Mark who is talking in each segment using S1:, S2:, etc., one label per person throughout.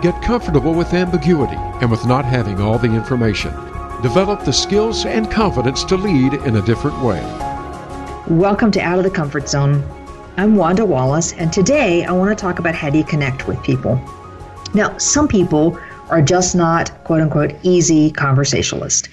S1: Get comfortable with ambiguity and with not having all the information. Develop the skills and confidence to lead in a different way.
S2: Welcome to Out of the Comfort Zone. I'm Wanda Wallace, and today I want to talk about how do you connect with people. Now, some people are just not quote unquote easy conversationalists.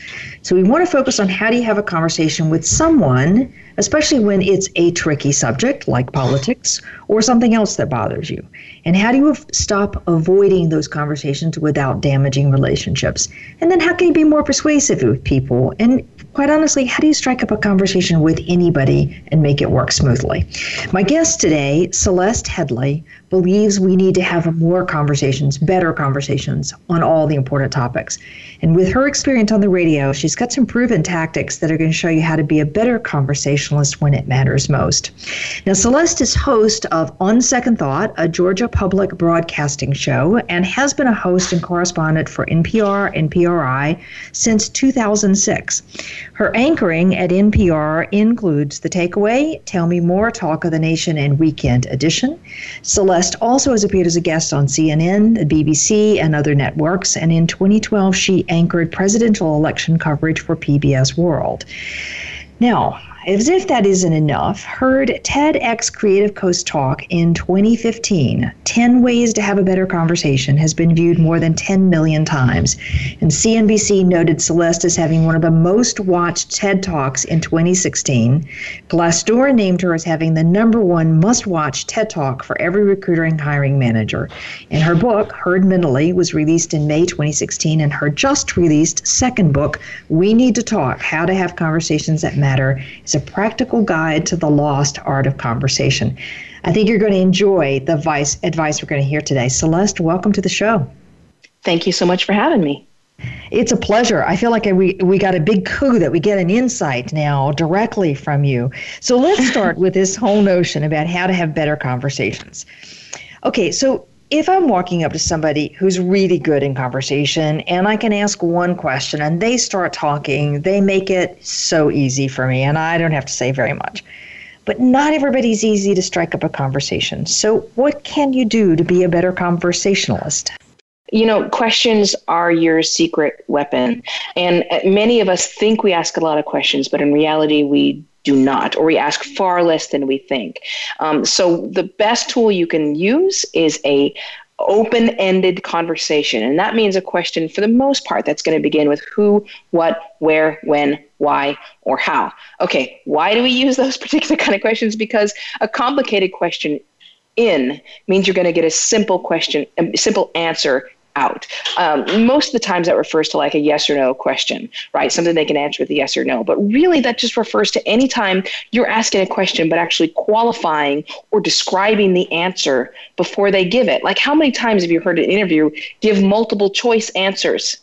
S2: So we want to focus on how do you have a conversation with someone, especially when it's a tricky subject like politics or something else that bothers you. And how do you stop avoiding those conversations without damaging relationships? And then how can you be more persuasive with people? And quite honestly, how do you strike up a conversation with anybody and make it work smoothly? My guest today, Celeste Headlee, believes we need to have more conversations, better conversations on all the important topics. And with her experience on the radio, she's got some proven tactics that are going to show you how to be a better conversationalist when it matters most. Now, Celeste is host of On Second Thought, a Georgia public broadcasting show, and has been a host and correspondent for NPR and PRI since 2006. Her anchoring at NPR includes The Takeaway, Tell Me More, Talk of the Nation, and Weekend Edition. Celeste also has appeared as a guest on CNN, the BBC, and other networks, and in 2012 she anchored presidential election coverage for PBS World. Now, as if that isn't enough, heard TEDx Creative Coast Talk in 2015, 10 Ways to Have a Better Conversation, has been viewed more than 10 million times. And CNBC noted Celeste as having one of the most watched TED Talks in 2016. Glassdoor named her as having the number one must watch TED Talk for every recruiter and hiring manager. And her book, Heard Mentality, was released in May 2016, and her just released second book, We Need to Talk How to Have Conversations That Matter, is a practical guide to the lost art of conversation. I think you're going to enjoy the advice, advice we're going to hear today. Celeste, welcome to the show.
S3: Thank you so much for having me.
S2: It's a pleasure. I feel like we, we got a big coup that we get an insight now directly from you. So let's start with this whole notion about how to have better conversations. Okay, so if I'm walking up to somebody who's really good in conversation and I can ask one question and they start talking, they make it so easy for me and I don't have to say very much. But not everybody's easy to strike up a conversation. So, what can you do to be a better conversationalist?
S3: You know, questions are your secret weapon. And uh, many of us think we ask a lot of questions, but in reality, we do not, or we ask far less than we think. Um, so the best tool you can use is a open-ended conversation. And that means a question for the most part that's going to begin with who what where when why or how. Okay why do we use those particular kind of questions? Because a complicated question in means you're going to get a simple question a simple answer out. Um, most of the times that refers to like a yes or no question, right? Something they can answer with a yes or no. But really, that just refers to any time you're asking a question, but actually qualifying or describing the answer before they give it. Like, how many times have you heard an interview give multiple choice answers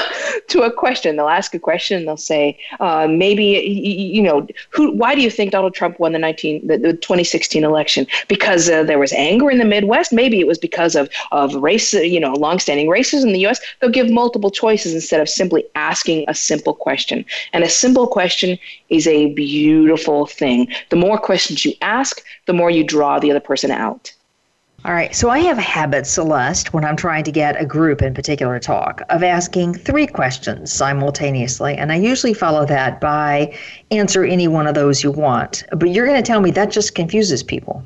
S3: to a question? They'll ask a question and they'll say, uh, maybe, you know, who, why do you think Donald Trump won the 19, the, the 2016 election? Because uh, there was anger in the Midwest? Maybe it was because of, of race, you know, longstanding races in the US, they'll give multiple choices instead of simply asking a simple question. And a simple question is a beautiful thing. The more questions you ask, the more you draw the other person out.
S2: All right, so I have a habit, Celeste, when I'm trying to get a group in particular talk, of asking three questions simultaneously. And I usually follow that by answer any one of those you want. But you're going to tell me that just confuses people.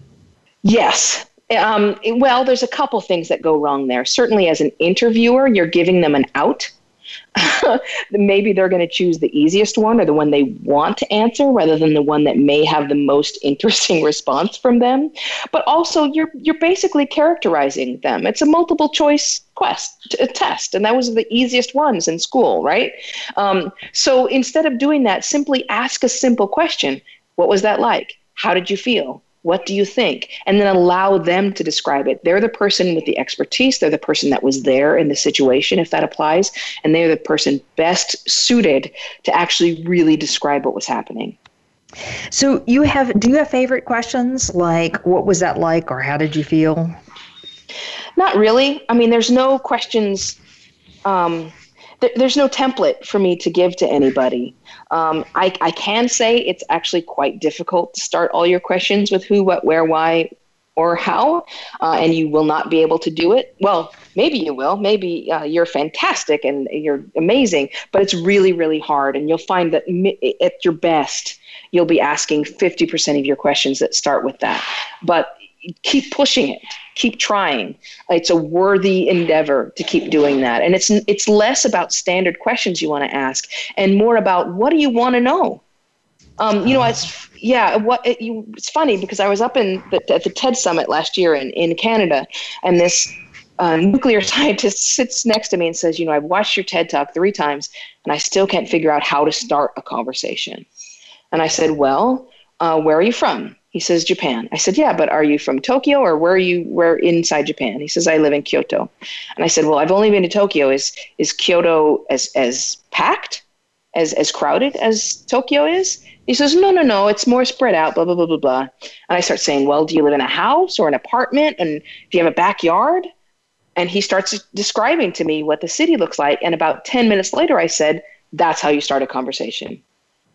S3: Yes, um, well, there's a couple things that go wrong there. Certainly, as an interviewer, you're giving them an out. Maybe they're going to choose the easiest one or the one they want to answer rather than the one that may have the most interesting response from them. But also, you're you're basically characterizing them. It's a multiple choice quest test, and that was the easiest ones in school, right? Um, so instead of doing that, simply ask a simple question: What was that like? How did you feel? What do you think? And then allow them to describe it. They're the person with the expertise. They're the person that was there in the situation, if that applies. And they're the person best suited to actually really describe what was happening.
S2: So you have do you have favorite questions like what was that like or how did you feel?
S3: Not really. I mean, there's no questions um, th- there's no template for me to give to anybody. Um, I, I can say it's actually quite difficult to start all your questions with who, what, where, why, or how, uh, and you will not be able to do it. Well, maybe you will. Maybe uh, you're fantastic and you're amazing, but it's really, really hard. And you'll find that at your best, you'll be asking 50% of your questions that start with that. But keep pushing it keep trying. It's a worthy endeavor to keep doing that. And it's it's less about standard questions you want to ask and more about what do you want to know? Um, you know it's yeah what it, you, it's funny because i was up in the, at the ted summit last year in, in canada and this uh, nuclear scientist sits next to me and says you know i've watched your ted talk three times and i still can't figure out how to start a conversation. And i said well uh, where are you from he says Japan. I said, yeah, but are you from Tokyo or where are you? Where inside Japan? He says, I live in Kyoto. And I said, well, I've only been to Tokyo. Is is Kyoto as as packed, as as crowded as Tokyo is? He says, no, no, no. It's more spread out. Blah blah blah blah blah. And I start saying, well, do you live in a house or an apartment? And do you have a backyard? And he starts describing to me what the city looks like. And about ten minutes later, I said, that's how you start a conversation.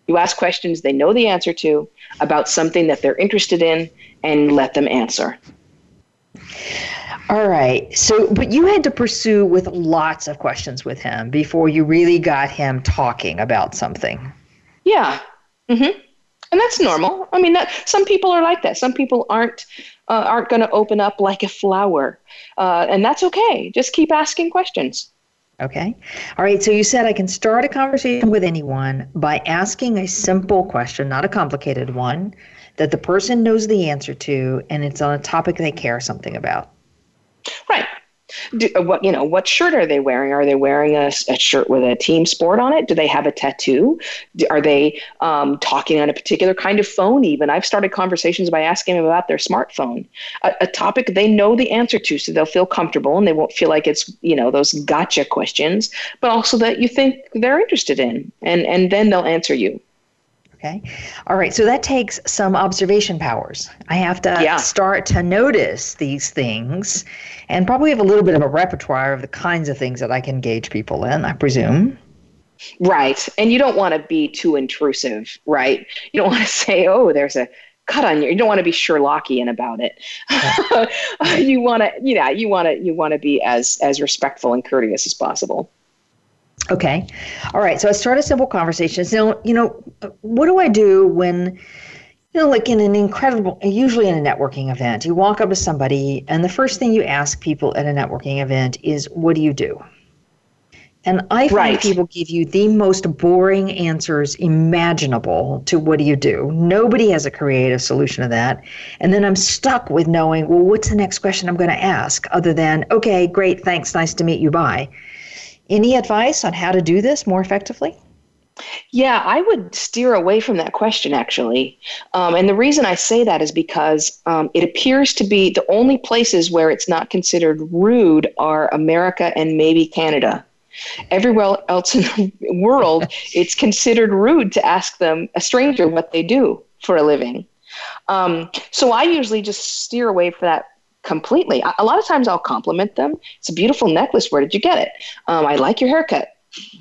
S3: You ask questions they know the answer to about something that they're interested in and let them answer.
S2: All right. So, but you had to pursue with lots of questions with him before you really got him talking about something.
S3: Yeah. Mm-hmm. And that's normal. I mean, that, some people are like that. Some people aren't uh, aren't going to open up like a flower, uh, and that's okay. Just keep asking questions.
S2: Okay. All right. So you said I can start a conversation with anyone by asking a simple question, not a complicated one, that the person knows the answer to, and it's on a topic they care something about.
S3: Right do, uh, what you know what shirt are they wearing? Are they wearing a, a, shirt with a team sport on it? Do they have a tattoo? Do, are they um, talking on a particular kind of phone even? I've started conversations by asking them about their smartphone a, a, topic they know the answer to so they'll feel comfortable and they won't feel like it's you know those gotcha questions but also that you think they're interested in and and then they'll answer you
S2: Okay. All right. So that takes some observation powers. I have to yeah. start to notice these things and probably have a little bit of a repertoire of the kinds of things that I can gauge people in, I presume.
S3: Right. And you don't want to be too intrusive, right? You don't want to say, oh, there's a cut on you. You don't want to be Sherlockian about it. Yeah. you want to, you know, you want to, you want to be as, as respectful and courteous as possible.
S2: Okay. All right. So I start a simple conversation. So, you know, what do I do when, you know, like in an incredible, usually in a networking event, you walk up to somebody and the first thing you ask people at a networking event is, what do you do? And I find right. people give you the most boring answers imaginable to what do you do? Nobody has a creative solution to that. And then I'm stuck with knowing, well, what's the next question I'm going to ask other than, okay, great, thanks, nice to meet you, bye. Any advice on how to do this more effectively?
S3: Yeah, I would steer away from that question actually. Um, and the reason I say that is because um, it appears to be the only places where it's not considered rude are America and maybe Canada. Everywhere else in the world, it's considered rude to ask them, a stranger, what they do for a living. Um, so I usually just steer away from that completely. A lot of times I'll compliment them. It's a beautiful necklace. Where did you get it? Um, I like your haircut.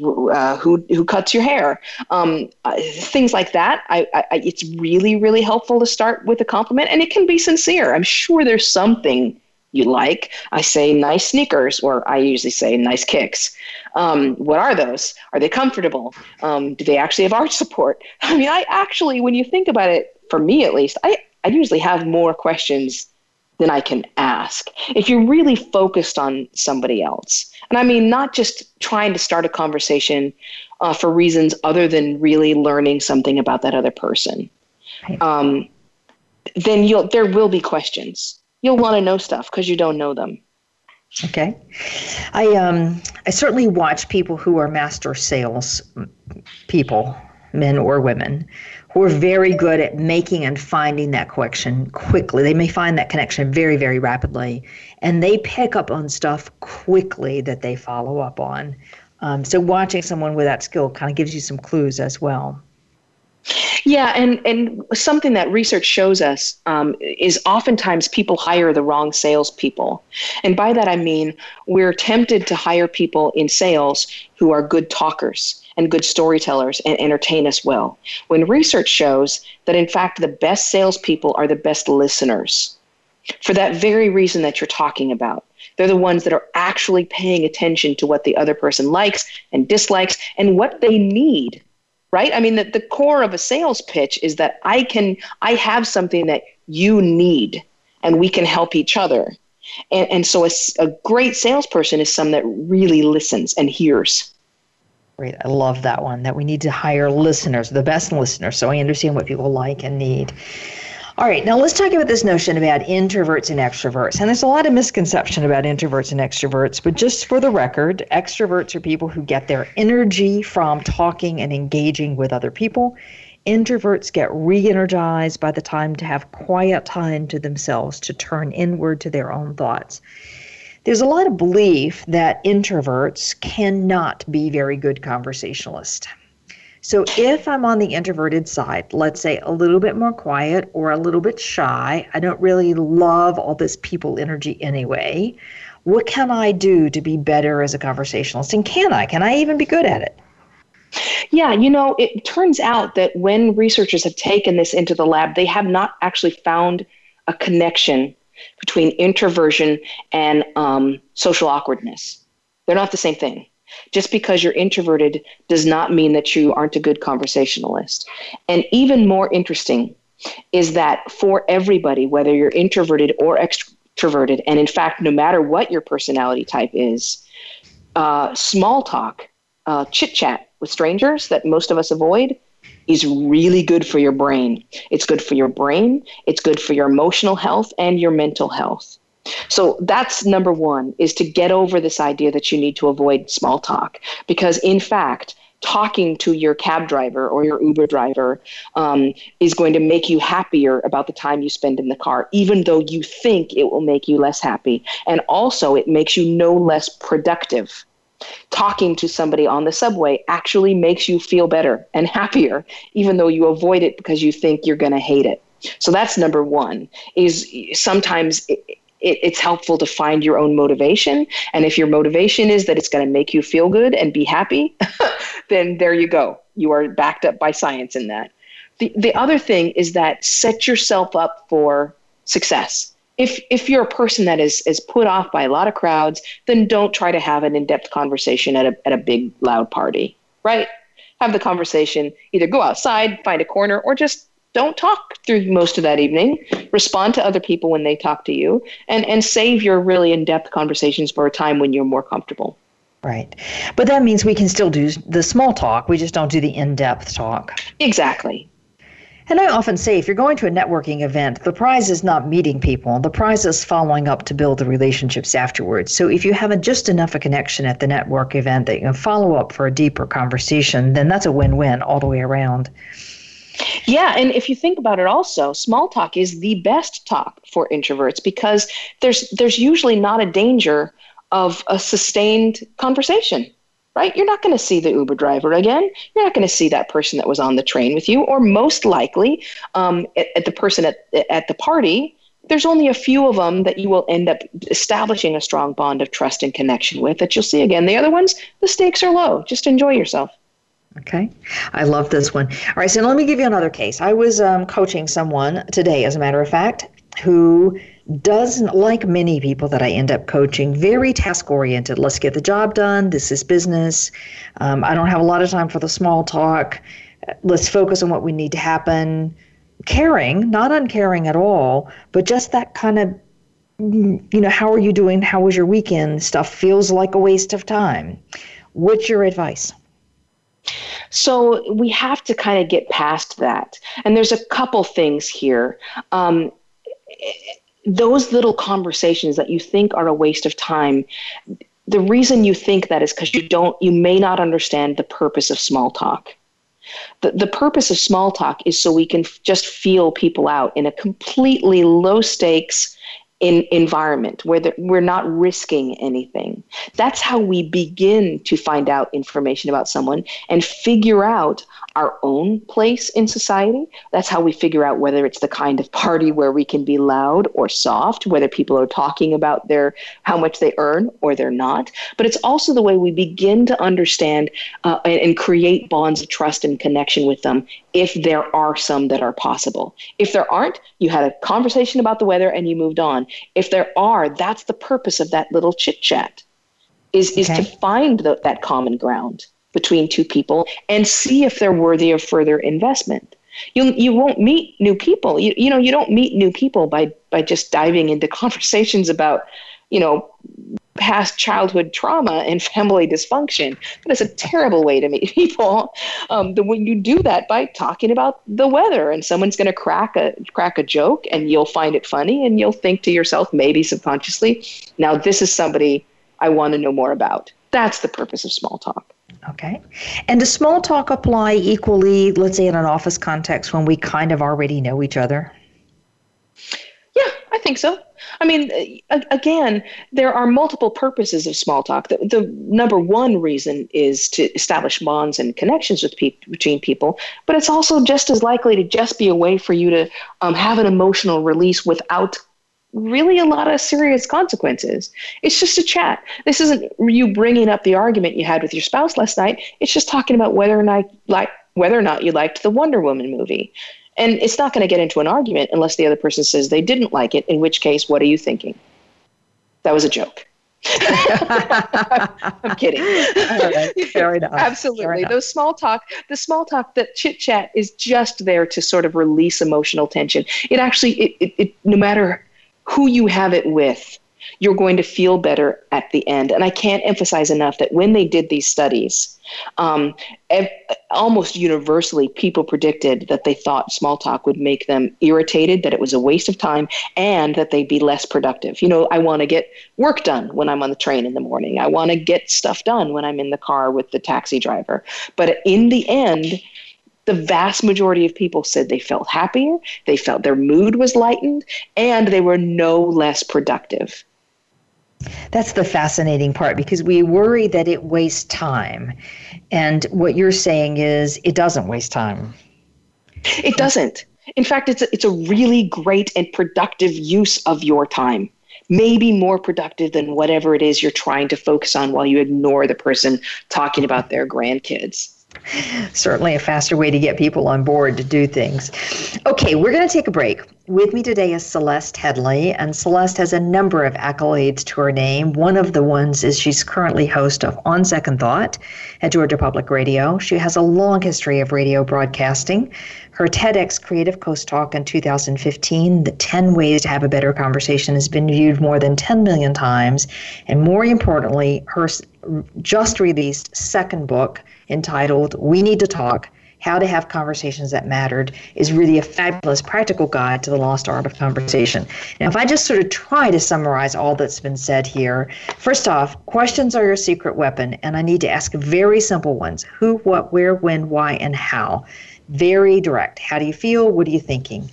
S3: Uh, who who cuts your hair? Um, uh, things like that. I, I, it's really really helpful to start with a compliment, and it can be sincere. I'm sure there's something you like. I say nice sneakers, or I usually say nice kicks. Um, what are those? Are they comfortable? Um, do they actually have arch support? I mean, I actually, when you think about it, for me at least, I, I usually have more questions than I can ask. If you're really focused on somebody else, and I mean, not just trying to start a conversation uh, for reasons other than really learning something about that other person, um, then you'll there will be questions. You'll want to know stuff because you don't know them.
S2: Okay, I um I certainly watch people who are master sales people, men or women, who are very good at making and finding that connection quickly. They may find that connection very, very rapidly, and they pick up on stuff quickly that they follow up on. Um, so, watching someone with that skill kind of gives you some clues as well.
S3: Yeah, and and something that research shows us um, is oftentimes people hire the wrong salespeople, and by that I mean we're tempted to hire people in sales who are good talkers and good storytellers and entertain us well. When research shows that in fact the best salespeople are the best listeners, for that very reason that you're talking about. They're the ones that are actually paying attention to what the other person likes and dislikes and what they need right? I mean, the, the core of a sales pitch is that I can, I have something that you need and we can help each other. And, and so a, a great salesperson is someone that really listens and hears.
S2: Great. I love that one, that we need to hire listeners, the best listeners, so I understand what people like and need. All right, now let's talk about this notion about introverts and extroverts. And there's a lot of misconception about introverts and extroverts, but just for the record, extroverts are people who get their energy from talking and engaging with other people. Introverts get re energized by the time to have quiet time to themselves to turn inward to their own thoughts. There's a lot of belief that introverts cannot be very good conversationalists. So if I'm on the introverted side, let's say a little bit more quiet or a little bit shy, I don't really love all this people energy anyway. What can I do to be better as a conversationalist? And can I? Can I even be good at it?
S3: Yeah, you know, it turns out that when researchers have taken this into the lab, they have not actually found a connection between introversion and um, social awkwardness. They're not the same thing. Just because you're introverted does not mean that you aren't a good conversationalist. And even more interesting is that for everybody, whether you're introverted or extroverted, and in fact, no matter what your personality type is, uh, small talk, uh, chit chat with strangers that most of us avoid is really good for your brain. It's good for your brain, it's good for your emotional health and your mental health. So that's number one is to get over this idea that you need to avoid small talk because in fact, talking to your cab driver or your Uber driver um, is going to make you happier about the time you spend in the car, even though you think it will make you less happy. And also, it makes you no less productive. Talking to somebody on the subway actually makes you feel better and happier, even though you avoid it because you think you're going to hate it. So that's number one. Is sometimes it, it's helpful to find your own motivation. And if your motivation is that it's going to make you feel good and be happy, then there you go. You are backed up by science in that. The, the other thing is that set yourself up for success. If, if you're a person that is, is put off by a lot of crowds, then don't try to have an in depth conversation at a, at a big, loud party, right? Have the conversation, either go outside, find a corner, or just don't talk through most of that evening. Respond to other people when they talk to you and, and save your really in depth conversations for a time when you're more comfortable.
S2: Right. But that means we can still do the small talk, we just don't do the in depth talk.
S3: Exactly.
S2: And I often say if you're going to a networking event, the prize is not meeting people, the prize is following up to build the relationships afterwards. So if you have just enough a connection at the network event that you can follow up for a deeper conversation, then that's a win win all the way around.
S3: Yeah, and if you think about it also, small talk is the best talk for introverts because there's there's usually not a danger of a sustained conversation. Right? You're not going to see the Uber driver again. You're not going to see that person that was on the train with you, or most likely, um, at, at the person at at the party. There's only a few of them that you will end up establishing a strong bond of trust and connection with that you'll see again. The other ones, the stakes are low. Just enjoy yourself.
S2: Okay. I love this one. All right. So let me give you another case. I was um, coaching someone today, as a matter of fact, who doesn't, like many people that I end up coaching, very task oriented. Let's get the job done. This is business. Um, I don't have a lot of time for the small talk. Let's focus on what we need to happen. Caring, not uncaring at all, but just that kind of, you know, how are you doing? How was your weekend? Stuff feels like a waste of time. What's your advice?
S3: So we have to kind of get past that. And there's a couple things here. Um, those little conversations that you think are a waste of time, the reason you think that is because you don't, you may not understand the purpose of small talk. The, the purpose of small talk is so we can f- just feel people out in a completely low stakes in environment where the, we're not risking anything. That's how we begin to find out information about someone and figure out our own place in society. That's how we figure out whether it's the kind of party where we can be loud or soft, whether people are talking about their how much they earn or they're not. But it's also the way we begin to understand uh, and, and create bonds of trust and connection with them if there are some that are possible. If there aren't, you had a conversation about the weather and you moved on. If there are, that's the purpose of that little chit chat. Is, okay. is to find the, that common ground between two people and see if they're worthy of further investment. You you won't meet new people. You you know you don't meet new people by by just diving into conversations about you know past childhood trauma and family dysfunction. That is a terrible way to meet people. Um, the, when you do that by talking about the weather, and someone's going to crack a crack a joke, and you'll find it funny, and you'll think to yourself, maybe subconsciously, now this is somebody I want to know more about. That's the purpose of small talk.
S2: Okay. And does small talk apply equally, let's say, in an office context when we kind of already know each other?
S3: I think so. I mean, again, there are multiple purposes of small talk. The, the number one reason is to establish bonds and connections with pe- between people, but it's also just as likely to just be a way for you to um, have an emotional release without really a lot of serious consequences. It's just a chat. This isn't you bringing up the argument you had with your spouse last night. It's just talking about whether or not like whether or not you liked the Wonder Woman movie. And it's not going to get into an argument unless the other person says they didn't like it, in which case, what are you thinking? That was a joke. I'm kidding.
S2: enough.
S3: Absolutely. Those small talk, the small talk, that chit chat is just there to sort of release emotional tension. It actually, it, it, it no matter who you have it with, you're going to feel better at the end. And I can't emphasize enough that when they did these studies, um, ev- almost universally, people predicted that they thought small talk would make them irritated, that it was a waste of time, and that they'd be less productive. You know, I want to get work done when I'm on the train in the morning. I want to get stuff done when I'm in the car with the taxi driver. But in the end, the vast majority of people said they felt happier, they felt their mood was lightened, and they were no less productive.
S2: That's the fascinating part because we worry that it wastes time. And what you're saying is it doesn't waste time.
S3: It doesn't. In fact, it's a, it's a really great and productive use of your time. Maybe more productive than whatever it is you're trying to focus on while you ignore the person talking about their grandkids.
S2: Certainly a faster way to get people on board to do things. Okay, we're going to take a break. With me today is Celeste Headlee, and Celeste has a number of accolades to her name. One of the ones is she's currently host of On Second Thought at Georgia Public Radio. She has a long history of radio broadcasting. Her TEDx Creative Coast Talk in 2015, The 10 Ways to Have a Better Conversation, has been viewed more than 10 million times. And more importantly, her just released second book, entitled We Need to Talk How to Have Conversations That Mattered is really a fabulous practical guide to the lost art of conversation. Now, if I just sort of try to summarize all that's been said here, first off, questions are your secret weapon, and I need to ask very simple ones who, what, where, when, why, and how. Very direct. How do you feel? What are you thinking?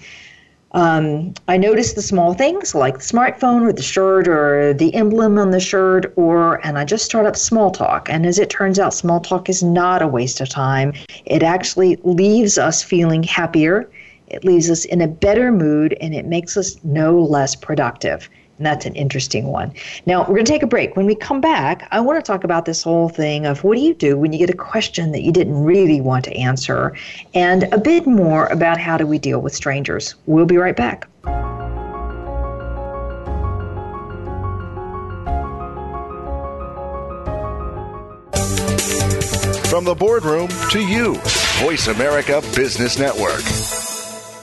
S2: Um, I notice the small things like the smartphone or the shirt or the emblem on the shirt, or and I just start up small talk. And as it turns out, small talk is not a waste of time. It actually leaves us feeling happier. It leaves us in a better mood, and it makes us no less productive. And that's an interesting one. Now, we're going to take a break. When we come back, I want to talk about this whole thing of what do you do when you get a question that you didn't really want to answer, and a bit more about how do we deal with strangers. We'll be right back.
S4: From the boardroom to you, Voice America Business Network.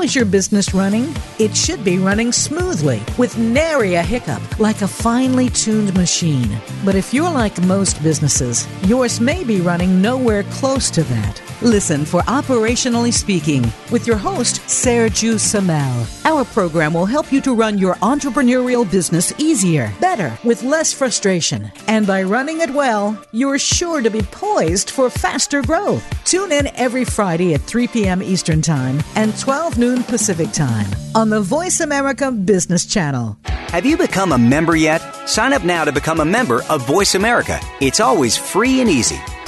S5: How is your business running? It should be running smoothly with nary a hiccup, like a finely tuned machine. But if you're like most businesses, yours may be running nowhere close to that. Listen for Operationally Speaking with your host, Sergio Samel. Our program will help you to run your entrepreneurial business easier, better, with less frustration. And by running it well, you're sure to be poised for faster growth. Tune in every Friday at 3 p.m. Eastern Time and 12 noon Pacific Time on the Voice America Business Channel.
S6: Have you become a member yet? Sign up now to become a member of Voice America. It's always free and easy.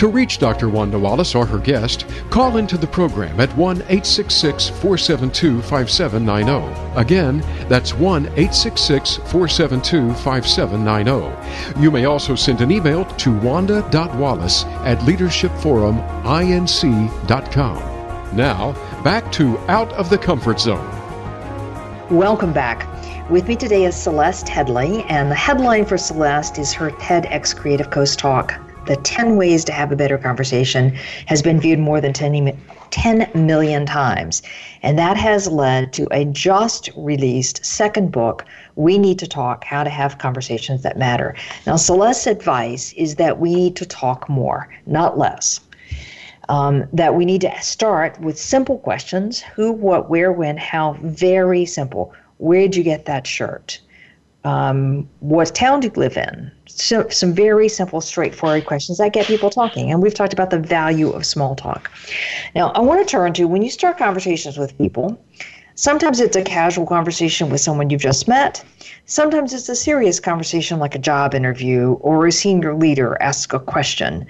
S1: to reach Dr. Wanda Wallace or her guest, call into the program at 1 866 472 5790. Again, that's 1 866 472 5790. You may also send an email to wanda.wallace at leadershipforuminc.com. Now, back to Out of the Comfort Zone.
S2: Welcome back. With me today is Celeste Headlee, and the headline for Celeste is her TEDx Creative Coast Talk the 10 Ways to Have a Better Conversation has been viewed more than 10, 10 million times. And that has led to a just released second book, We Need to Talk How to Have Conversations That Matter. Now, Celeste's advice is that we need to talk more, not less. Um, that we need to start with simple questions who, what, where, when, how, very simple. Where did you get that shirt? Um, what town do you live in? So, some very simple, straightforward questions that get people talking. And we've talked about the value of small talk. Now, I want to turn to when you start conversations with people, sometimes it's a casual conversation with someone you've just met. Sometimes it's a serious conversation like a job interview or a senior leader asks a question.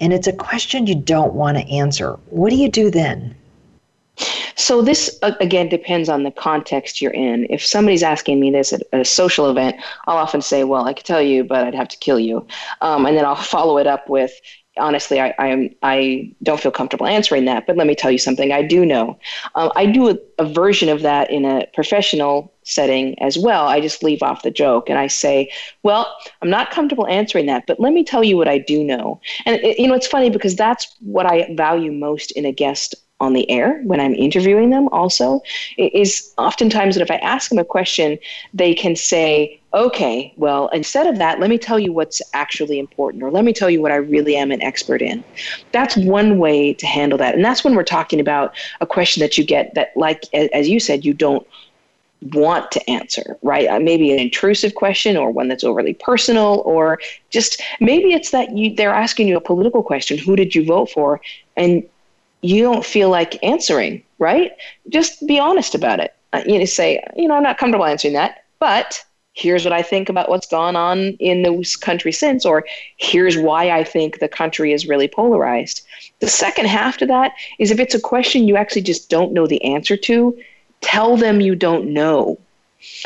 S2: And it's a question you don't want to answer. What do you do then?
S3: So this again depends on the context you're in. If somebody's asking me this at a social event, I'll often say, "Well, I could tell you, but I'd have to kill you," um, and then I'll follow it up with, "Honestly, I I, I don't feel comfortable answering that, but let me tell you something I do know." Um, I do a, a version of that in a professional setting as well. I just leave off the joke and I say, "Well, I'm not comfortable answering that, but let me tell you what I do know." And it, you know, it's funny because that's what I value most in a guest on the air when I'm interviewing them also is oftentimes that if I ask them a question, they can say, okay, well, instead of that, let me tell you what's actually important, or let me tell you what I really am an expert in. That's one way to handle that. And that's when we're talking about a question that you get that, like, as you said, you don't want to answer, right? Uh, maybe an intrusive question or one that's overly personal, or just maybe it's that you they're asking you a political question. Who did you vote for? And you don't feel like answering, right? Just be honest about it. Uh, you know, say, you know, I'm not comfortable answering that, but here's what I think about what's gone on in the country since, or here's why I think the country is really polarized. The second half to that is if it's a question you actually just don't know the answer to, tell them you don't know.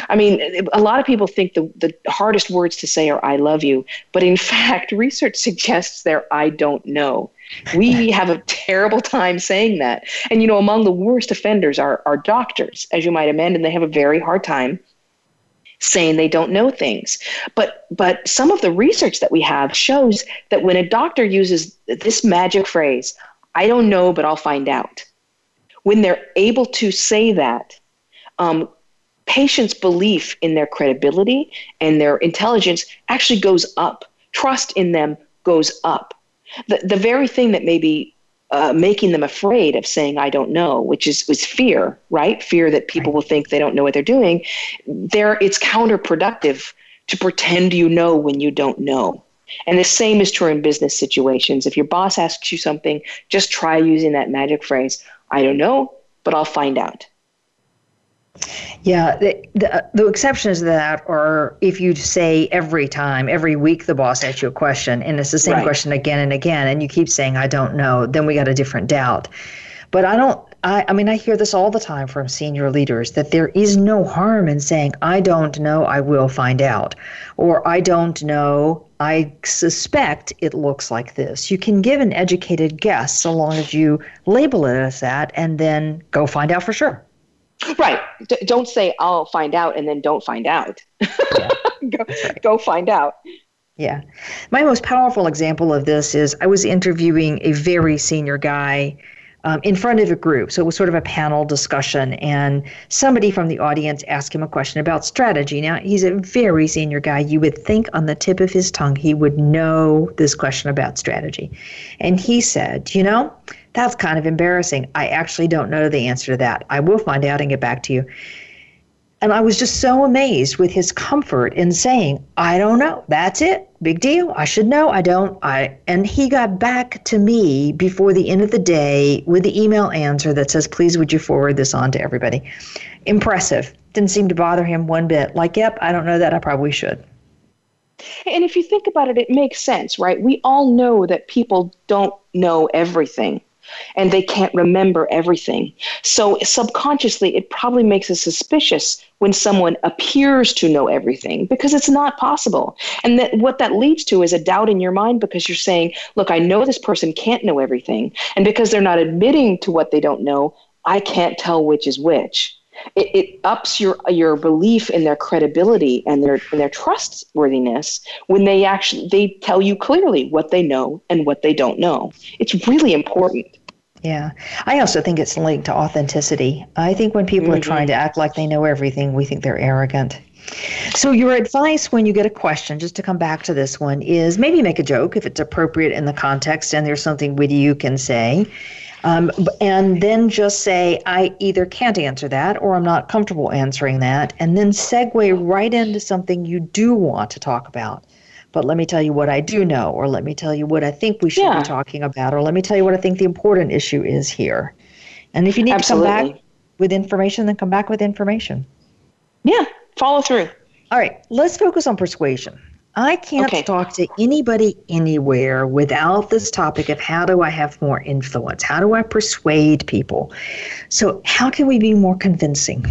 S3: I mean, a lot of people think the, the hardest words to say are I love you, but in fact, research suggests they're I don't know. We have a terrible time saying that. And, you know, among the worst offenders are, are doctors, as you might imagine. They have a very hard time saying they don't know things. But, but some of the research that we have shows that when a doctor uses this magic phrase, I don't know, but I'll find out, when they're able to say that, um, patients' belief in their credibility and their intelligence actually goes up. Trust in them goes up the, the very thing that maybe uh, making them afraid of saying I don't know, which is was fear, right? Fear that people right. will think they don't know what they're doing. There, it's counterproductive to pretend you know when you don't know. And the same is true in business situations. If your boss asks you something, just try using that magic phrase, I don't know, but I'll find out.
S2: Yeah, the, the, the exceptions to that are if you say every time, every week, the boss asks you a question, and it's the same right. question again and again, and you keep saying, I don't know, then we got a different doubt. But I don't, I, I mean, I hear this all the time from senior leaders that there is no harm in saying, I don't know, I will find out. Or I don't know, I suspect it looks like this. You can give an educated guess so long as you label it as that and then go find out for sure.
S3: Right. D- don't say I'll find out and then don't find out. Yeah. go, right. go find out.
S2: Yeah. My most powerful example of this is I was interviewing a very senior guy um, in front of a group. So it was sort of a panel discussion, and somebody from the audience asked him a question about strategy. Now, he's a very senior guy. You would think on the tip of his tongue he would know this question about strategy. And he said, You know, that's kind of embarrassing. I actually don't know the answer to that. I will find out and get back to you. And I was just so amazed with his comfort in saying, I don't know. That's it. Big deal. I should know. I don't. I and he got back to me before the end of the day with the email answer that says, please would you forward this on to everybody. Impressive. Didn't seem to bother him one bit. Like, yep, I don't know that. I probably should.
S3: And if you think about it, it makes sense, right? We all know that people don't know everything and they can't remember everything. So subconsciously, it probably makes us suspicious when someone appears to know everything because it's not possible. And that what that leads to is a doubt in your mind because you're saying, look, I know this person can't know everything. And because they're not admitting to what they don't know, I can't tell which is which. It, it, ups your your belief in their credibility and their and their trustworthiness when they actually they tell you clearly what they know and what they don't know. It's really important.
S2: Yeah. I also think it's linked to authenticity. I think when people mm-hmm. are trying to act like they know everything, we think they're arrogant. So, your advice when you get a question, just to come back to this one, is maybe make a joke if it's appropriate in the context and there's something witty you can say. Um, and then just say, I either can't answer that or I'm not comfortable answering that. And then segue right into something you do want to talk about but let me tell you what I do know, or let me tell you what I think we should yeah. be talking about, or let me tell you what I think the important issue is here. And if you need Absolutely. to come back with information, then come back with information.
S3: Yeah, follow through.
S2: All right, let's focus on persuasion. I can't okay. talk to anybody anywhere without this topic of how do I have more influence? How do I persuade people? So, how can we be more convincing?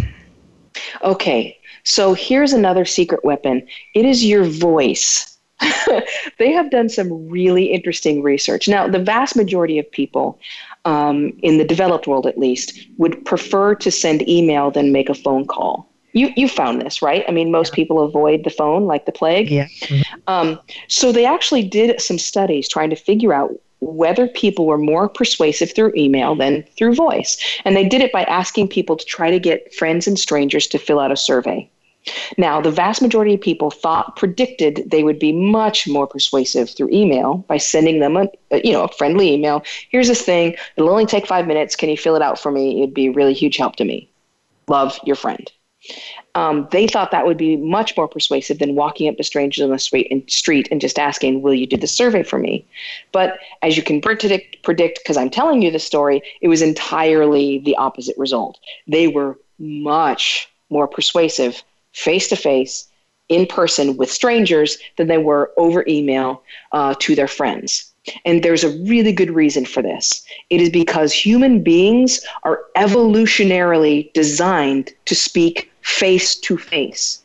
S3: Okay, so here's another secret weapon it is your voice. they have done some really interesting research. Now, the vast majority of people, um, in the developed world at least, would prefer to send email than make a phone call. You you found this right? I mean, most people avoid the phone like the plague.
S2: Yeah. Mm-hmm.
S3: Um, so they actually did some studies trying to figure out whether people were more persuasive through email than through voice, and they did it by asking people to try to get friends and strangers to fill out a survey. Now, the vast majority of people thought predicted they would be much more persuasive through email by sending them a, a, you know a friendly email. Here's this thing. It'll only take five minutes. Can you fill it out for me? It'd be a really huge help to me. Love your friend. Um, they thought that would be much more persuasive than walking up to strangers on the street and, street and just asking, "Will you do the survey for me?" But as you can predict, because I'm telling you the story, it was entirely the opposite result. They were much more persuasive face to face, in person with strangers than they were over email uh, to their friends. And there's a really good reason for this. It is because human beings are evolutionarily designed to speak face to face.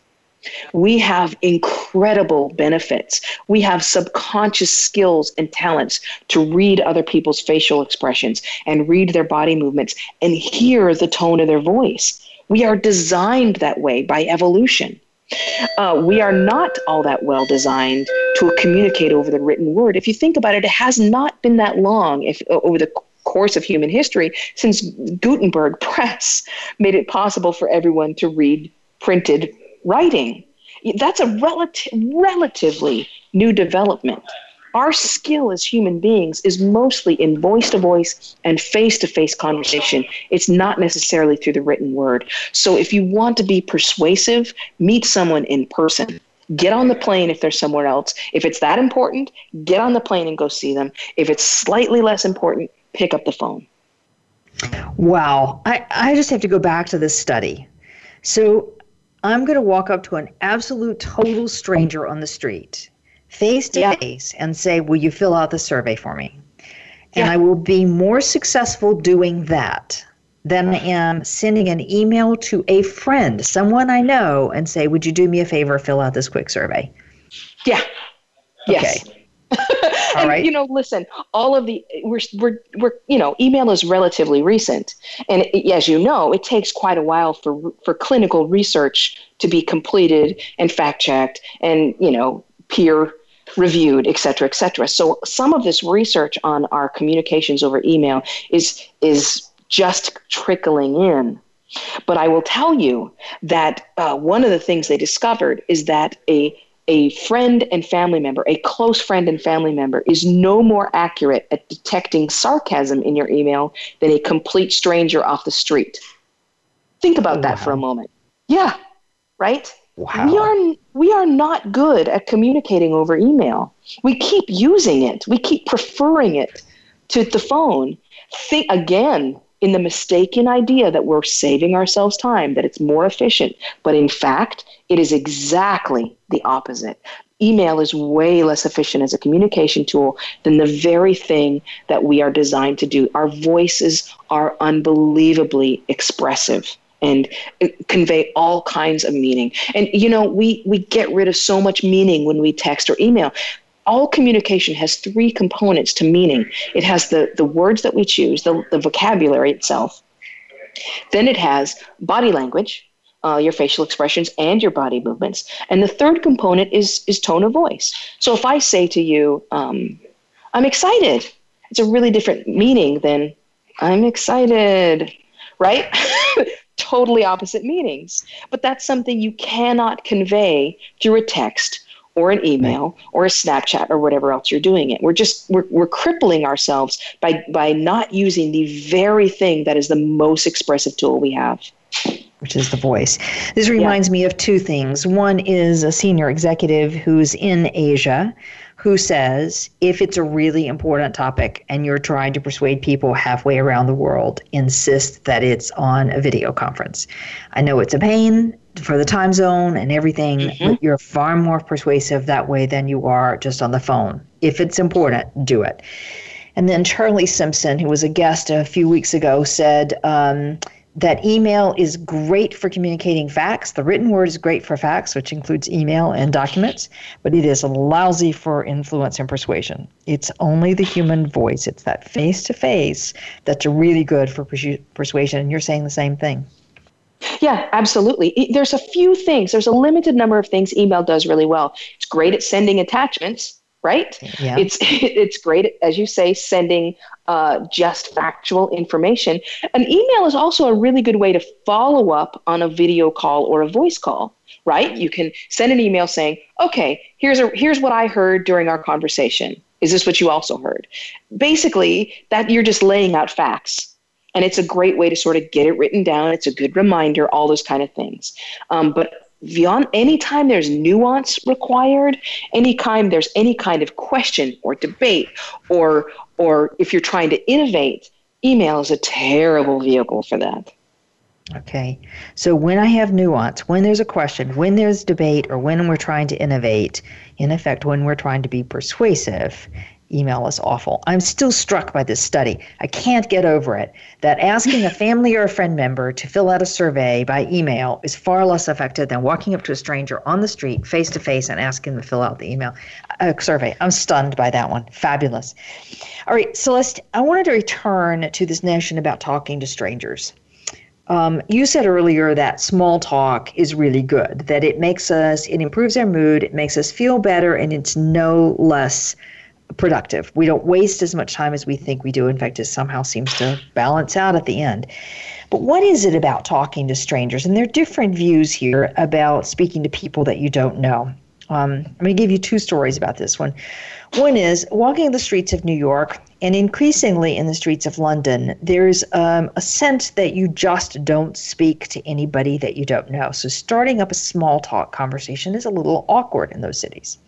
S3: We have incredible benefits. We have subconscious skills and talents to read other people's facial expressions and read their body movements and hear the tone of their voice. We are designed that way by evolution. Uh, we are not all that well designed to communicate over the written word. If you think about it, it has not been that long if, over the course of human history since Gutenberg press made it possible for everyone to read printed writing. That's a relative, relatively new development. Our skill as human beings is mostly in voice to voice and face to face conversation. It's not necessarily through the written word. So if you want to be persuasive, meet someone in person. Get on the plane if they're somewhere else. If it's that important, get on the plane and go see them. If it's slightly less important, pick up the phone.
S2: Wow. I, I just have to go back to this study. So I'm going to walk up to an absolute total stranger on the street, face to face, and say, Will you fill out the survey for me? And yeah. I will be more successful doing that than I am sending an email to a friend, someone I know, and say, Would you do me a favor, fill out this quick survey?
S3: Yeah. Yes. Okay. and,
S2: all right.
S3: You know, listen, all of the we're we're we're you know, email is relatively recent, and it, as you know, it takes quite a while for for clinical research to be completed and fact checked, and you know, peer reviewed, et cetera, et cetera. So some of this research on our communications over email is is just trickling in. But I will tell you that uh, one of the things they discovered is that a a friend and family member, a close friend and family member, is no more accurate at detecting sarcasm in your email than a complete stranger off the street. Think about wow. that for a moment. Yeah, right?
S2: Wow.
S3: We are we are not good at communicating over email. We keep using it. We keep preferring it to the phone. Think again in the mistaken idea that we're saving ourselves time, that it's more efficient. But in fact, it is exactly the opposite. Email is way less efficient as a communication tool than the very thing that we are designed to do. Our voices are unbelievably expressive and convey all kinds of meaning. And you know, we we get rid of so much meaning when we text or email all communication has three components to meaning it has the, the words that we choose, the, the vocabulary itself. Then it has body language, uh, your facial expressions, and your body movements. And the third component is, is tone of voice. So if I say to you, um, I'm excited, it's a really different meaning than I'm excited, right? totally opposite meanings. But that's something you cannot convey through a text or an email or a Snapchat or whatever else you're doing it. We're just we're, we're crippling ourselves by by not using the very thing that is the most expressive tool we have.
S2: Which is the voice. This reminds yeah. me of two things. One is a senior executive who's in Asia who says if it's a really important topic and you're trying to persuade people halfway around the world, insist that it's on a video conference. I know it's a pain for the time zone and everything, mm-hmm. but you're far more persuasive that way than you are just on the phone. If it's important, do it. And then Charlie Simpson, who was a guest a few weeks ago, said um, that email is great for communicating facts. The written word is great for facts, which includes email and documents, but it is lousy for influence and persuasion. It's only the human voice, it's that face to face that's really good for persuasion. And you're saying the same thing.
S3: Yeah, absolutely. There's a few things. There's a limited number of things email does really well. It's great at sending attachments, right?
S2: Yeah.
S3: It's it's great as you say, sending uh, just factual information. An email is also a really good way to follow up on a video call or a voice call, right? You can send an email saying, "Okay, here's a here's what I heard during our conversation. Is this what you also heard?" Basically, that you're just laying out facts and it's a great way to sort of get it written down. It's a good reminder, all those kind of things. Um, but beyond anytime there's nuance required, any anytime there's any kind of question or debate, or or if you're trying to innovate, email is a terrible vehicle for that.
S2: Okay. So when I have nuance, when there's a question, when there's debate, or when we're trying to innovate, in effect, when we're trying to be persuasive, email is awful. I'm still struck by this study. I can't get over it that asking a family or a friend member to fill out a survey by email is far less effective than walking up to a stranger on the street face to face and asking them to fill out the email uh, survey. I'm stunned by that one. Fabulous. All right, Celeste, I wanted to return to this notion about talking to strangers. Um, you said earlier that small talk is really good, that it makes us, it improves our mood, it makes us feel better, and it's no less productive. We don't waste as much time as we think we do. In fact, it somehow seems to balance out at the end. But what is it about talking to strangers? And there are different views here about speaking to people that you don't know. Um, I'm going to give you two stories about this one. One is walking the streets of New York, and increasingly in the streets of London, there's um, a sense that you just don't speak to anybody that you don't know. So starting up a small talk conversation is a little awkward in those cities.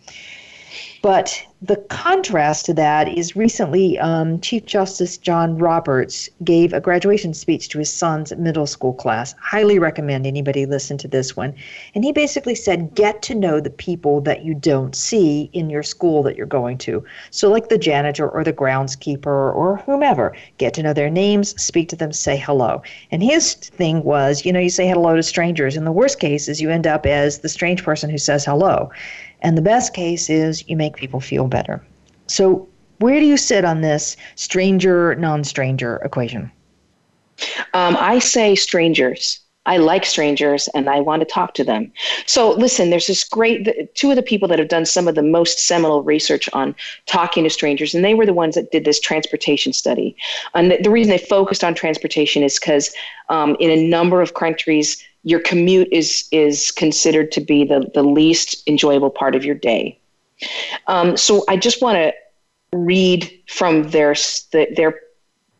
S2: But the contrast to that is recently um, Chief Justice John Roberts gave a graduation speech to his son's middle school class. Highly recommend anybody listen to this one. And he basically said, get to know the people that you don't see in your school that you're going to. So, like the janitor or the groundskeeper or whomever, get to know their names, speak to them, say hello. And his thing was, you know, you say hello to strangers. In the worst cases, you end up as the strange person who says hello. And the best case is you make people feel better. So, where do you sit on this stranger non stranger equation?
S3: Um, I say strangers. I like strangers and I want to talk to them. So, listen, there's this great, two of the people that have done some of the most seminal research on talking to strangers, and they were the ones that did this transportation study. And the, the reason they focused on transportation is because um, in a number of countries, your commute is is considered to be the, the least enjoyable part of your day. Um, so I just want to read from their their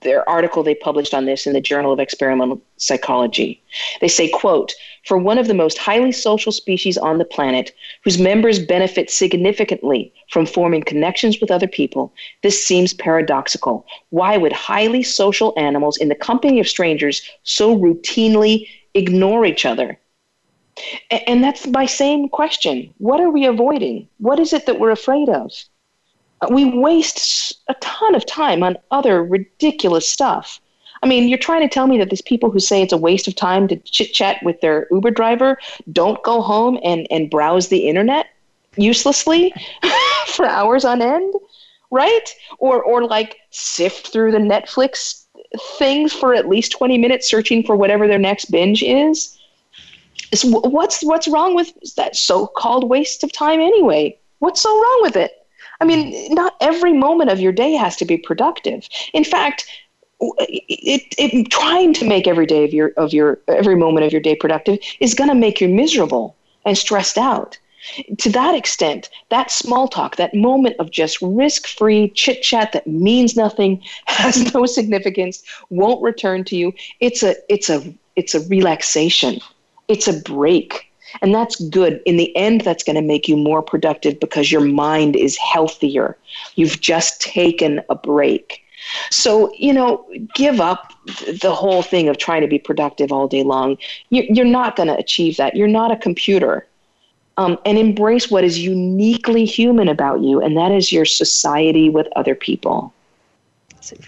S3: their article they published on this in the Journal of Experimental Psychology. They say, quote, for one of the most highly social species on the planet, whose members benefit significantly from forming connections with other people, this seems paradoxical. Why would highly social animals in the company of strangers so routinely ignore each other. And that's my same question. What are we avoiding? What is it that we're afraid of? We waste a ton of time on other ridiculous stuff. I mean, you're trying to tell me that these people who say it's a waste of time to chit chat with their Uber driver don't go home and, and browse the internet uselessly for hours on end, right? Or, or like sift through the Netflix things for at least 20 minutes searching for whatever their next binge is. It's, what's what's wrong with that so-called waste of time anyway? What's so wrong with it? I mean, not every moment of your day has to be productive. In fact, it, it, trying to make every day of your of your every moment of your day productive is going to make you miserable and stressed out to that extent, that small talk, that moment of just risk free chit chat that means nothing, has no significance, won't return to you, it's a, it's a, it's a relaxation. It's a break. And that's good. In the end, that's going to make you more productive because your mind is healthier. You've just taken a break. So, you know, give up the whole thing of trying to be productive all day long. You're not going to achieve that. You're not a computer um, and embrace what is uniquely human about you, and that is your society with other people.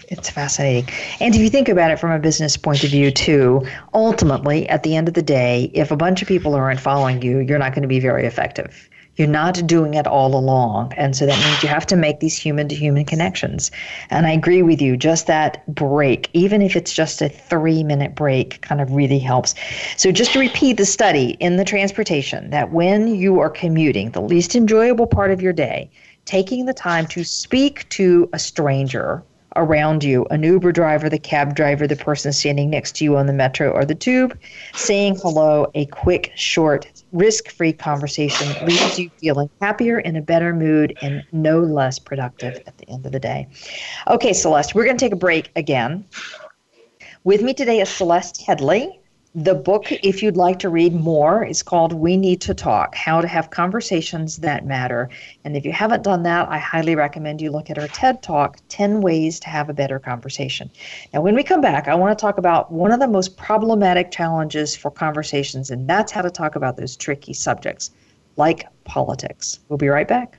S2: It's fascinating. And if you think about it from a business point of view, too, ultimately, at the end of the day, if a bunch of people aren't following you, you're not going to be very effective. You're not doing it all along. And so that means you have to make these human to human connections. And I agree with you, just that break, even if it's just a three minute break, kind of really helps. So just to repeat the study in the transportation, that when you are commuting, the least enjoyable part of your day, taking the time to speak to a stranger around you an Uber driver, the cab driver, the person standing next to you on the metro or the tube, saying hello, a quick, short, risk free conversation leaves you feeling happier, in a better mood, and no less productive at the end of the day. Okay, Celeste, we're going to take a break again. With me today is Celeste Headlee. The book, if you'd like to read more, is called We Need to Talk How to Have Conversations That Matter. And if you haven't done that, I highly recommend you look at our TED Talk 10 Ways to Have a Better Conversation. Now, when we come back, I want to talk about one of the most problematic challenges for conversations, and that's how to talk about those tricky subjects like politics. We'll be right back.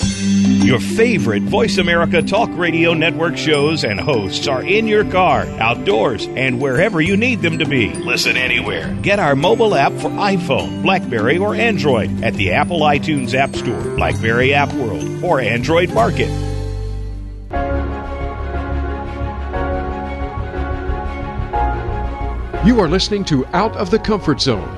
S7: Your favorite Voice America Talk Radio Network shows and hosts are in your car, outdoors, and wherever you need them to be. Listen anywhere. Get our mobile app for iPhone, Blackberry, or Android at the Apple iTunes App Store, Blackberry App World, or Android Market.
S1: You are listening to Out of the Comfort Zone.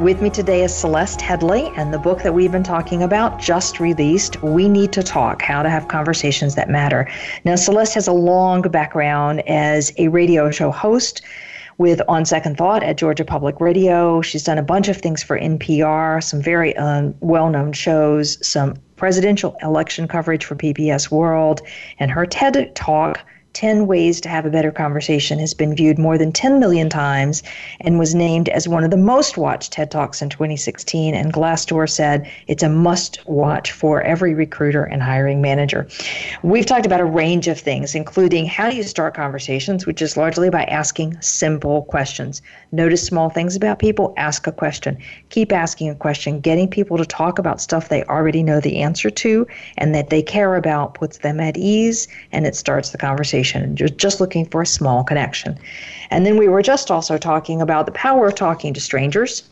S2: With me today is Celeste Headlee, and the book that we've been talking about just released, We Need to Talk How to Have Conversations That Matter. Now, Celeste has a long background as a radio show host with On Second Thought at Georgia Public Radio. She's done a bunch of things for NPR, some very um, well known shows, some presidential election coverage for PBS World, and her TED Talk 10 Ways to Have a Better Conversation has been viewed more than 10 million times and was named as one of the most watched TED Talks in 2016. And Glassdoor said it's a must watch for every recruiter and hiring manager. We've talked about a range of things, including how you start conversations, which is largely by asking simple questions. Notice small things about people, ask a question. Keep asking a question. Getting people to talk about stuff they already know the answer to and that they care about puts them at ease and it starts the conversation conversation. You're just looking for a small connection. And then we were just also talking about the power of talking to strangers,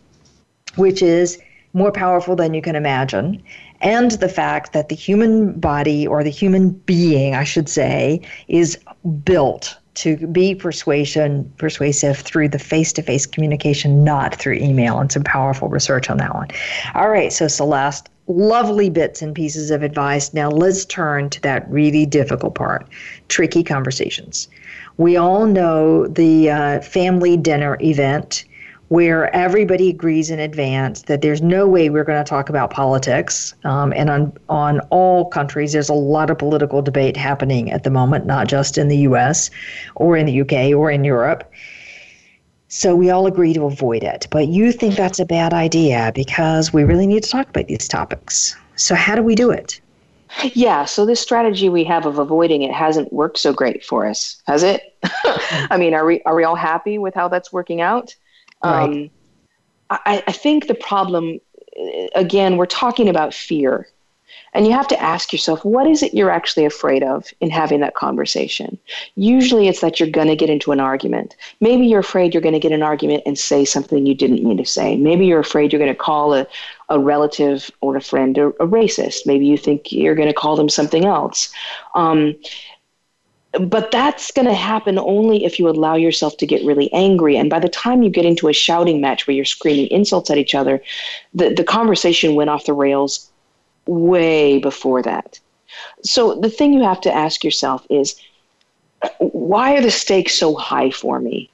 S2: which is more powerful than you can imagine. And the fact that the human body, or the human being, I should say, is built to be persuasion persuasive through the face-to-face communication not through email and some powerful research on that one all right so celeste lovely bits and pieces of advice. Now let's turn to that really difficult part tricky conversations. We all know the uh, family dinner event where everybody agrees in advance that there's no way we're going to talk about politics. Um, and on, on all countries, there's a lot of political debate happening at the moment, not just in the US or in the UK or in Europe. So we all agree to avoid it. But you think that's a bad idea because we really need to talk about these topics. So, how do we do it?
S3: Yeah, so this strategy we have of avoiding it hasn't worked so great for us, has it? I mean, are we are we all happy with how that's working out? Right. Um, I, I think the problem, again, we're talking about fear. And you have to ask yourself, what is it you're actually afraid of in having that conversation? Usually it's that you're going to get into an argument. Maybe you're afraid you're going to get an argument and say something you didn't mean to say. Maybe you're afraid you're going to call a, a relative or a friend a, a racist. Maybe you think you're going to call them something else. Um, but that's going to happen only if you allow yourself to get really angry. And by the time you get into a shouting match where you're screaming insults at each other, the, the conversation went off the rails way before that. So the thing you have to ask yourself is why are the stakes so high for me?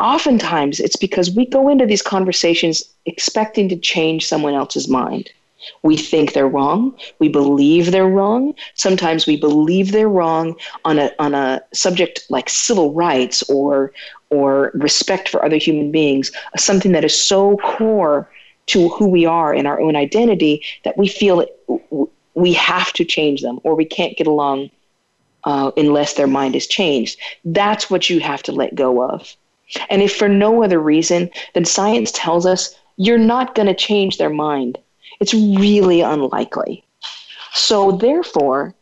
S3: Oftentimes, it's because we go into these conversations expecting to change someone else's mind. We think they're wrong. We believe they're wrong. Sometimes we believe they're wrong on a, on a subject like civil rights or, or respect for other human beings, something that is so core to who we are in our own identity that we feel we have to change them or we can't get along uh, unless their mind is changed. That's what you have to let go of. And if for no other reason, then science tells us you're not going to change their mind. It's really unlikely. So, therefore,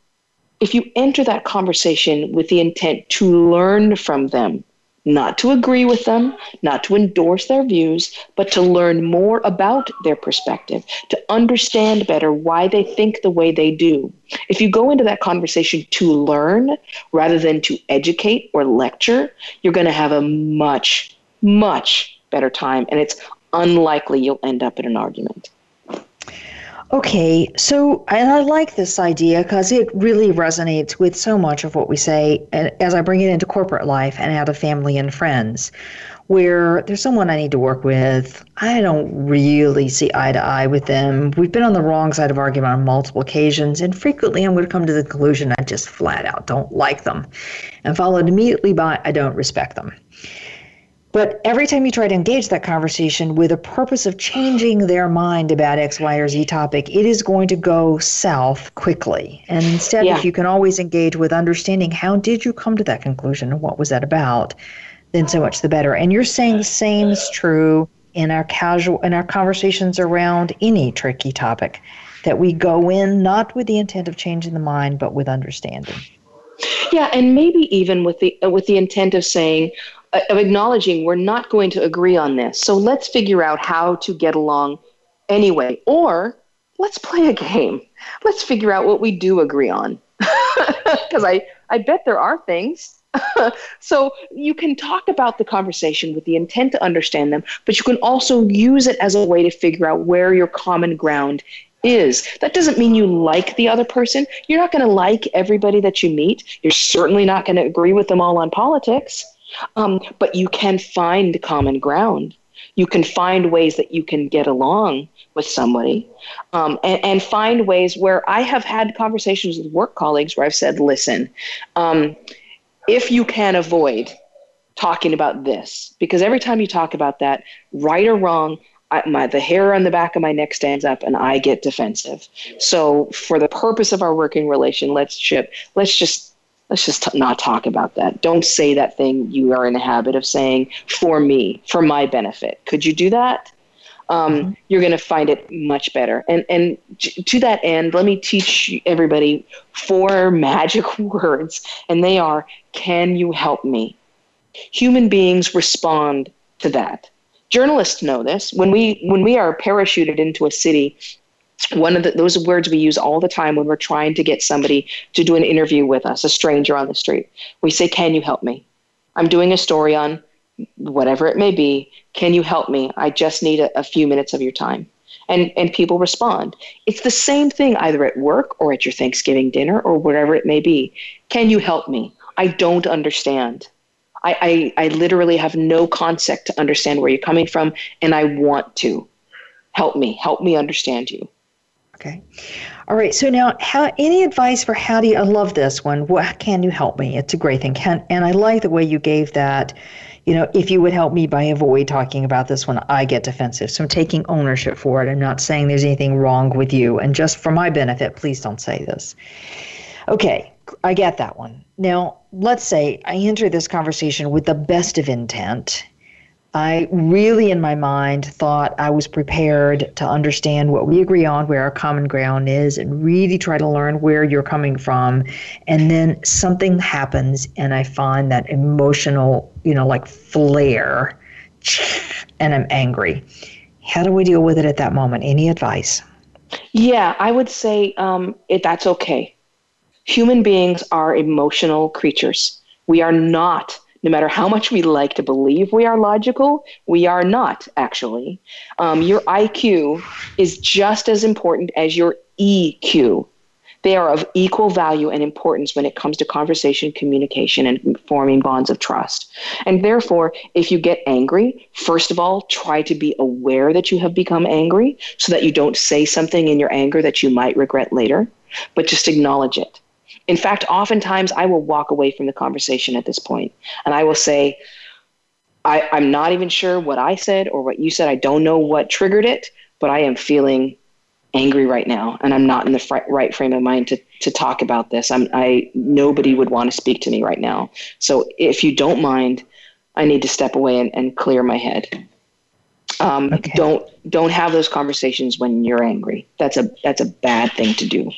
S3: if you enter that conversation with the intent to learn from them, not to agree with them, not to endorse their views, but to learn more about their perspective, to understand better why they think the way they do. If you go into that conversation to learn rather than to educate or lecture, you're going to have a much, much better time. And it's unlikely you'll end up in an argument.
S2: Okay, so and I like this idea because it really resonates with so much of what we say as I bring it into corporate life and out of family and friends, where there's someone I need to work with. I don't really see eye to eye with them. We've been on the wrong side of argument on multiple occasions, and frequently I'm going to come to the conclusion I just flat out don't like them, and followed immediately by I don't respect them. But every time you try to engage that conversation with a purpose of changing their mind about X, Y, or Z topic, it is going to go south quickly. And instead, yeah. if you can always engage with understanding how did you come to that conclusion and what was that about, then so much the better. And you're saying the same is true in our casual in our conversations around any tricky topic that we go in not with the intent of changing the mind but with understanding
S3: yeah and maybe even with the with the intent of saying of acknowledging we're not going to agree on this. So let's figure out how to get along anyway. Or let's play a game. Let's figure out what we do agree on. Because I, I bet there are things. so you can talk about the conversation with the intent to understand them, but you can also use it as a way to figure out where your common ground is. That doesn't mean you like the other person. You're not going to like everybody that you meet. You're certainly not going to agree with them all on politics. Um, but you can find common ground. You can find ways that you can get along with somebody um, and, and, find ways where I have had conversations with work colleagues where I've said, listen, um, if you can avoid talking about this, because every time you talk about that, right or wrong, I, my, the hair on the back of my neck stands up and I get defensive. So, for the purpose of our working relation, let's just let's just t- not talk about that. Don't say that thing you are in the habit of saying for me, for my benefit. Could you do that? Um, mm-hmm. You're going to find it much better. And and to that end, let me teach everybody four magic words, and they are: Can you help me? Human beings respond to that. Journalists know this. When we when we are parachuted into a city one of the, those words we use all the time when we're trying to get somebody to do an interview with us, a stranger on the street. We say, Can you help me? I'm doing a story on whatever it may be. Can you help me? I just need a, a few minutes of your time. And, and people respond. It's the same thing either at work or at your Thanksgiving dinner or wherever it may be. Can you help me? I don't understand. I, I, I literally have no concept to understand where you're coming from, and I want to. Help me. Help me understand you.
S2: Okay. All right. So now, how, any advice for how do you? I love this one. What can you help me? It's a great thing. Can, and I like the way you gave that. You know, if you would help me by avoid talking about this when I get defensive. So I'm taking ownership for it. I'm not saying there's anything wrong with you. And just for my benefit, please don't say this. Okay. I get that one. Now, let's say I enter this conversation with the best of intent I really, in my mind, thought I was prepared to understand what we agree on, where our common ground is, and really try to learn where you're coming from. And then something happens, and I find that emotional, you know, like flare, and I'm angry. How do we deal with it at that moment? Any advice?
S3: Yeah, I would say um, it, that's okay. Human beings are emotional creatures. We are not no matter how much we like to believe we are logical, we are not actually. Um, your IQ is just as important as your EQ. They are of equal value and importance when it comes to conversation, communication, and forming bonds of trust. And therefore, if you get angry, first of all, try to be aware that you have become angry so that you don't say something in your anger that you might regret later, but just acknowledge it. In fact, oftentimes I will walk away from the conversation at this point and I will say, I, I'm not even sure what I said or what you said. I don't know what triggered it, but I am feeling angry right now and I'm not in the fr- right frame of mind to, to talk about this. I'm, I, nobody would want to speak to me right now. So if you don't mind, I need to step away and, and clear my head. Um, okay. Don't don't have those conversations when you're angry. That's a that's a bad thing to do.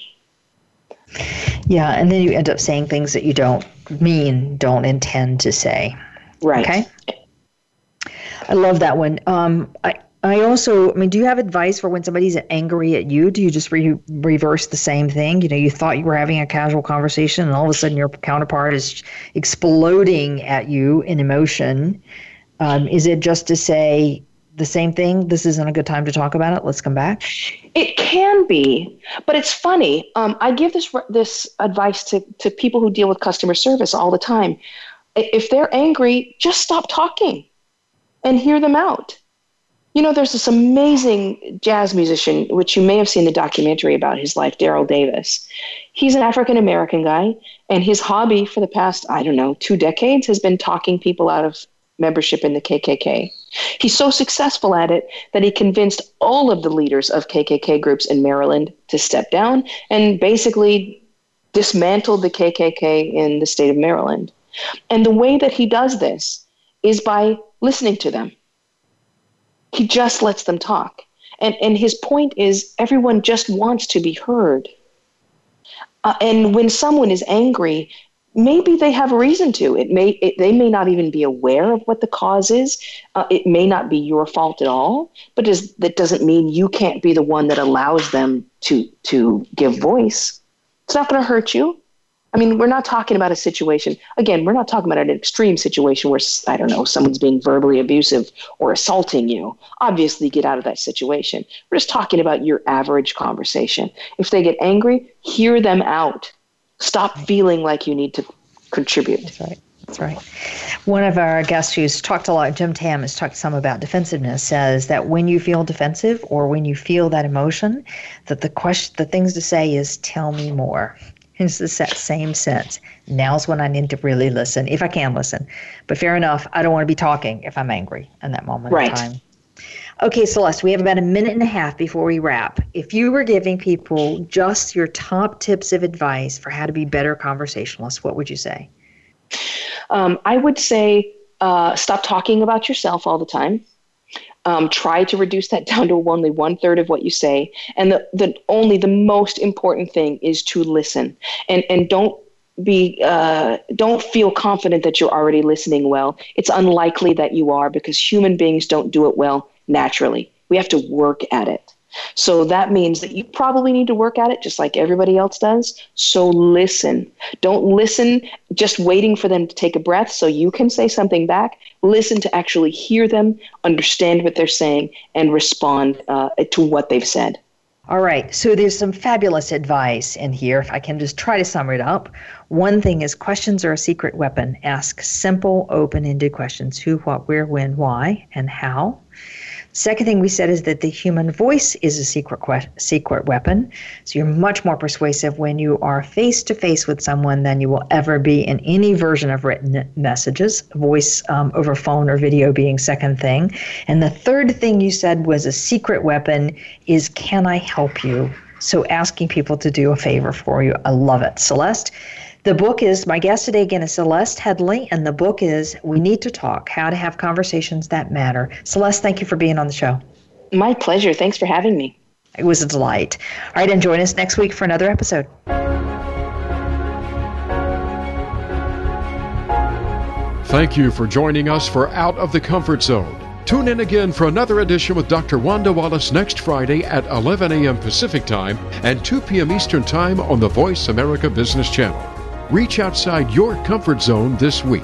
S2: Yeah, and then you end up saying things that you don't mean, don't intend to say.
S3: Right.
S2: Okay. I love that one. Um, I, I also, I mean, do you have advice for when somebody's angry at you? Do you just re- reverse the same thing? You know, you thought you were having a casual conversation, and all of a sudden your counterpart is exploding at you in emotion. Um, is it just to say the same thing? This isn't a good time to talk about it. Let's come back.
S3: It can be, but it's funny. Um, I give this this advice to to people who deal with customer service all the time. If they're angry, just stop talking and hear them out. You know, there's this amazing jazz musician, which you may have seen the documentary about his life, Daryl Davis. He's an African American guy, and his hobby for the past, I don't know, two decades has been talking people out of membership in the KKK. He's so successful at it that he convinced all of the leaders of KKK groups in Maryland to step down and basically dismantled the KKK in the state of Maryland. And the way that he does this is by listening to them he just lets them talk. And, and his point is everyone just wants to be heard. Uh, and when someone is angry, maybe they have a reason to. It may it, they may not even be aware of what the cause is. Uh, it may not be your fault at all. But that doesn't mean you can't be the one that allows them to to give voice. It's not going to hurt you. I mean, we're not talking about a situation, again, we're not talking about an extreme situation where, I don't know, someone's being verbally abusive or assaulting you. Obviously, get out of that situation. We're just talking about your average conversation. If they get angry, hear them out. Stop feeling like you need to contribute.
S2: That's right. That's right. One of our guests who's talked a lot, Jim Tamm, has talked some about defensiveness, says that when you feel defensive or when you feel that emotion, that the question, the things to say is, tell me more. It's the same sense. Now's when I need to really listen, if I can listen. But fair enough, I don't want to be talking if I'm angry in that moment
S3: right.
S2: of time. Okay, Celeste, we have about a minute and a half before we wrap. If you were giving people just your top tips of advice for how to be better conversationalists, what would you say?
S3: Um, I would say uh, stop talking about yourself all the time. Um, try to reduce that down to only one third of what you say. And the, the only the most important thing is to listen. And and don't be uh, don't feel confident that you're already listening well. It's unlikely that you are because human beings don't do it well naturally. We have to work at it. So that means that you probably need to work at it just like everybody else does. So listen. Don't listen just waiting for them to take a breath so you can say something back. Listen to actually hear them, understand what they're saying, and respond uh, to what they've said.
S2: All right, so there's some fabulous advice in here. If I can just try to sum it up, one thing is questions are a secret weapon. Ask simple, open ended questions who, what, where, when, why, and how. Second thing we said is that the human voice is a secret que- secret weapon. So you're much more persuasive when you are face to face with someone than you will ever be in any version of written messages. Voice um, over phone or video being second thing. And the third thing you said was a secret weapon is can I help you? So asking people to do a favor for you. I love it. Celeste, the book is, my guest today again is Celeste Headlee, and the book is We Need to Talk How to Have Conversations That Matter. Celeste, thank you for being on the show.
S3: My pleasure. Thanks for having me.
S2: It was a delight. All right, and join us next week for another episode.
S1: Thank you for joining us for Out of the Comfort Zone. Tune in again for another edition with Dr. Wanda Wallace next Friday at 11 a.m. Pacific Time and 2 p.m. Eastern Time on the Voice America Business Channel. Reach outside your comfort zone this week.